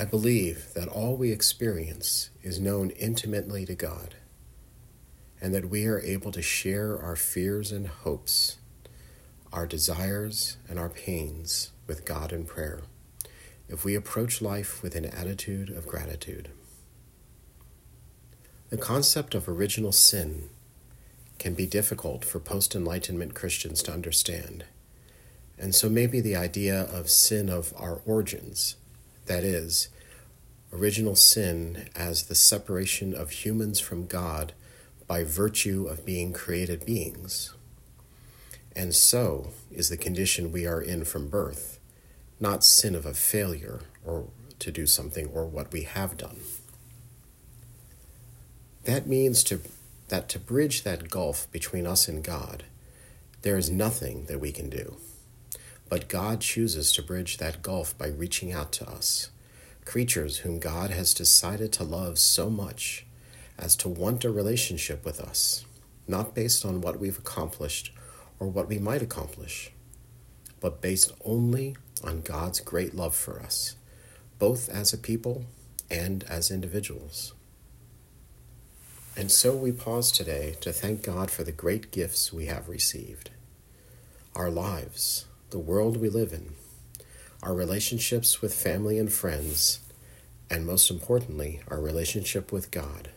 I believe that all we experience is known intimately to God, and that we are able to share our fears and hopes, our desires and our pains with God in prayer if we approach life with an attitude of gratitude. The concept of original sin can be difficult for post Enlightenment Christians to understand, and so maybe the idea of sin of our origins, that is, original sin as the separation of humans from God by virtue of being created beings. And so is the condition we are in from birth not sin of a failure or to do something or what we have done. That means to, that to bridge that gulf between us and God, there is nothing that we can do. But God chooses to bridge that gulf by reaching out to us, creatures whom God has decided to love so much as to want a relationship with us, not based on what we've accomplished or what we might accomplish, but based only on God's great love for us, both as a people and as individuals. And so we pause today to thank God for the great gifts we have received our lives, the world we live in, our relationships with family and friends, and most importantly, our relationship with God,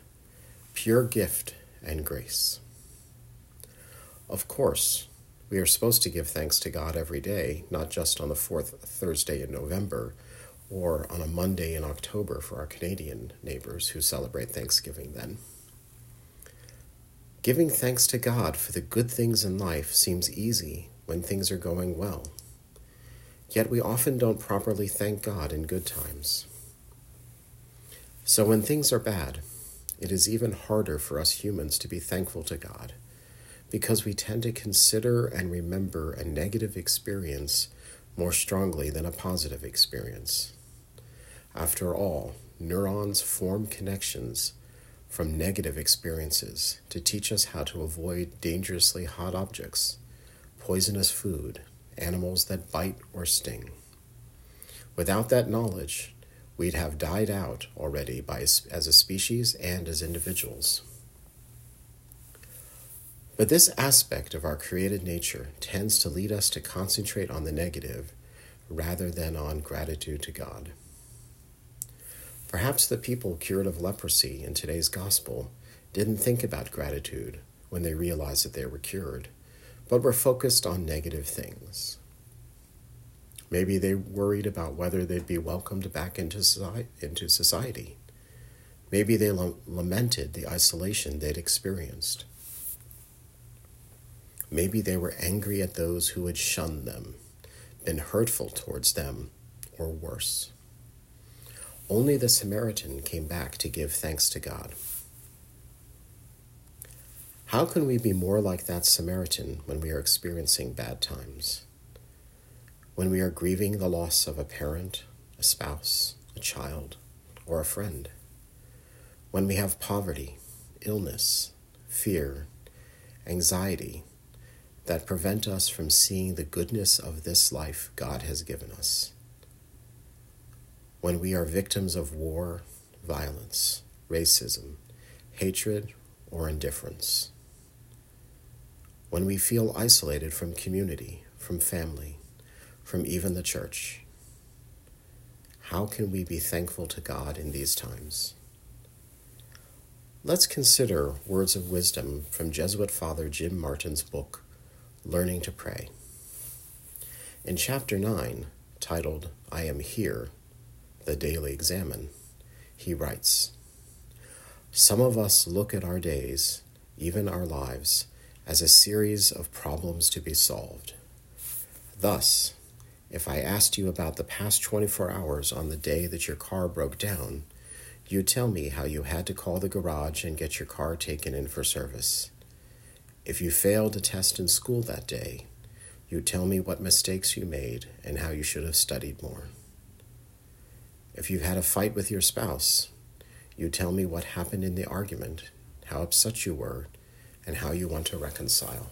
pure gift and grace. Of course, we are supposed to give thanks to God every day, not just on the fourth Thursday in November or on a Monday in October for our Canadian neighbors who celebrate Thanksgiving then. Giving thanks to God for the good things in life seems easy when things are going well. Yet we often don't properly thank God in good times. So when things are bad, it is even harder for us humans to be thankful to God because we tend to consider and remember a negative experience more strongly than a positive experience. After all, neurons form connections from negative experiences to teach us how to avoid dangerously hot objects, poisonous food, animals that bite or sting. Without that knowledge, we'd have died out already by, as a species and as individuals. But this aspect of our created nature tends to lead us to concentrate on the negative rather than on gratitude to God. Perhaps the people cured of leprosy in today's gospel didn't think about gratitude when they realized that they were cured, but were focused on negative things. Maybe they worried about whether they'd be welcomed back into society. Maybe they lamented the isolation they'd experienced. Maybe they were angry at those who had shunned them, been hurtful towards them, or worse. Only the Samaritan came back to give thanks to God. How can we be more like that Samaritan when we are experiencing bad times? When we are grieving the loss of a parent, a spouse, a child, or a friend? When we have poverty, illness, fear, anxiety, that prevent us from seeing the goodness of this life God has given us. When we are victims of war, violence, racism, hatred, or indifference. When we feel isolated from community, from family, from even the church. How can we be thankful to God in these times? Let's consider words of wisdom from Jesuit Father Jim Martin's book, Learning to Pray. In chapter 9, titled I Am Here, the Daily Examen, he writes Some of us look at our days, even our lives, as a series of problems to be solved. Thus, if I asked you about the past 24 hours on the day that your car broke down, you'd tell me how you had to call the garage and get your car taken in for service. If you failed a test in school that day, you'd tell me what mistakes you made and how you should have studied more. If you had a fight with your spouse, you'd tell me what happened in the argument, how upset you were, and how you want to reconcile.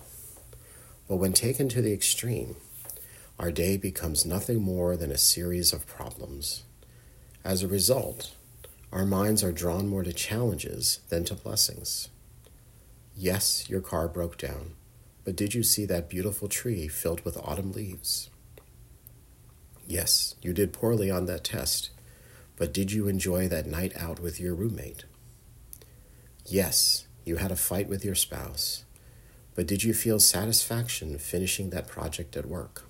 But when taken to the extreme, our day becomes nothing more than a series of problems. As a result, our minds are drawn more to challenges than to blessings. Yes, your car broke down, but did you see that beautiful tree filled with autumn leaves? Yes, you did poorly on that test, but did you enjoy that night out with your roommate? Yes, you had a fight with your spouse, but did you feel satisfaction finishing that project at work?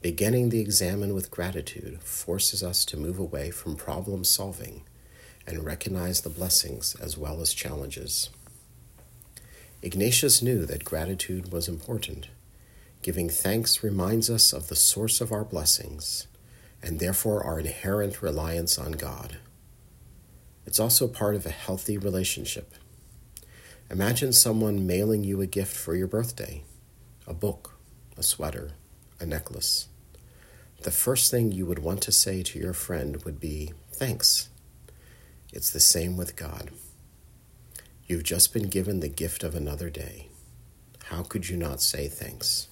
Beginning the examen with gratitude forces us to move away from problem solving and recognize the blessings as well as challenges. Ignatius knew that gratitude was important. Giving thanks reminds us of the source of our blessings and therefore our inherent reliance on God. It's also part of a healthy relationship. Imagine someone mailing you a gift for your birthday a book, a sweater, a necklace. The first thing you would want to say to your friend would be, Thanks. It's the same with God. You've just been given the gift of another day. How could you not say thanks?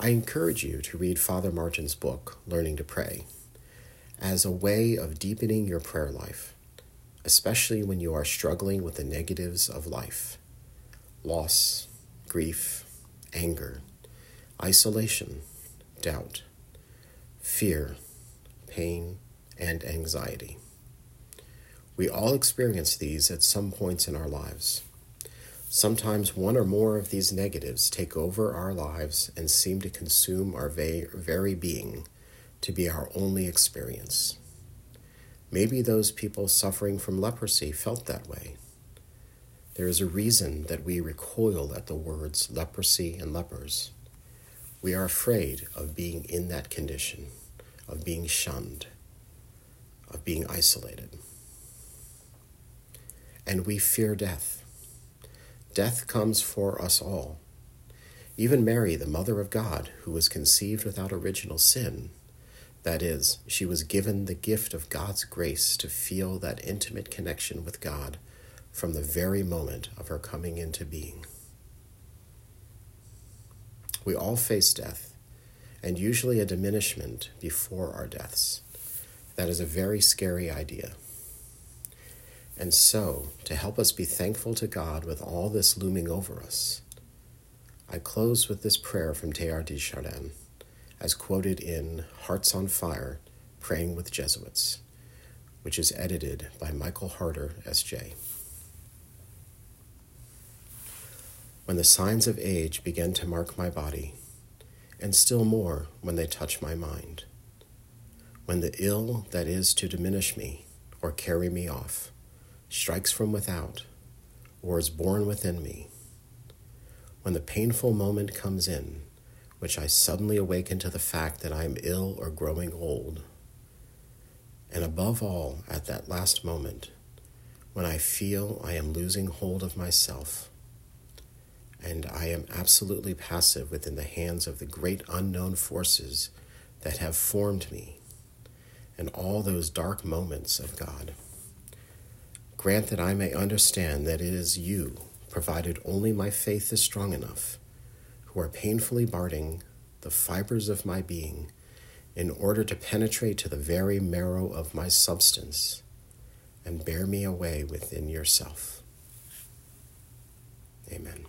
I encourage you to read Father Martin's book, Learning to Pray, as a way of deepening your prayer life, especially when you are struggling with the negatives of life loss, grief, anger, isolation, doubt, fear, pain, and anxiety. We all experience these at some points in our lives. Sometimes one or more of these negatives take over our lives and seem to consume our very being to be our only experience. Maybe those people suffering from leprosy felt that way. There is a reason that we recoil at the words leprosy and lepers. We are afraid of being in that condition, of being shunned, of being isolated. And we fear death. Death comes for us all. Even Mary, the Mother of God, who was conceived without original sin, that is, she was given the gift of God's grace to feel that intimate connection with God from the very moment of her coming into being. We all face death, and usually a diminishment before our deaths. That is a very scary idea. And so, to help us be thankful to God with all this looming over us, I close with this prayer from Teilhard de Chardin, as quoted in Hearts on Fire Praying with Jesuits, which is edited by Michael Harter, S.J. when the signs of age begin to mark my body, and still more when they touch my mind. When the ill that is to diminish me or carry me off strikes from without or is born within me. When the painful moment comes in, which I suddenly awaken to the fact that I am ill or growing old. And above all, at that last moment, when I feel I am losing hold of myself and I am absolutely passive within the hands of the great unknown forces that have formed me and all those dark moments of God. Grant that I may understand that it is you, provided only my faith is strong enough, who are painfully barting the fibers of my being in order to penetrate to the very marrow of my substance and bear me away within yourself. Amen.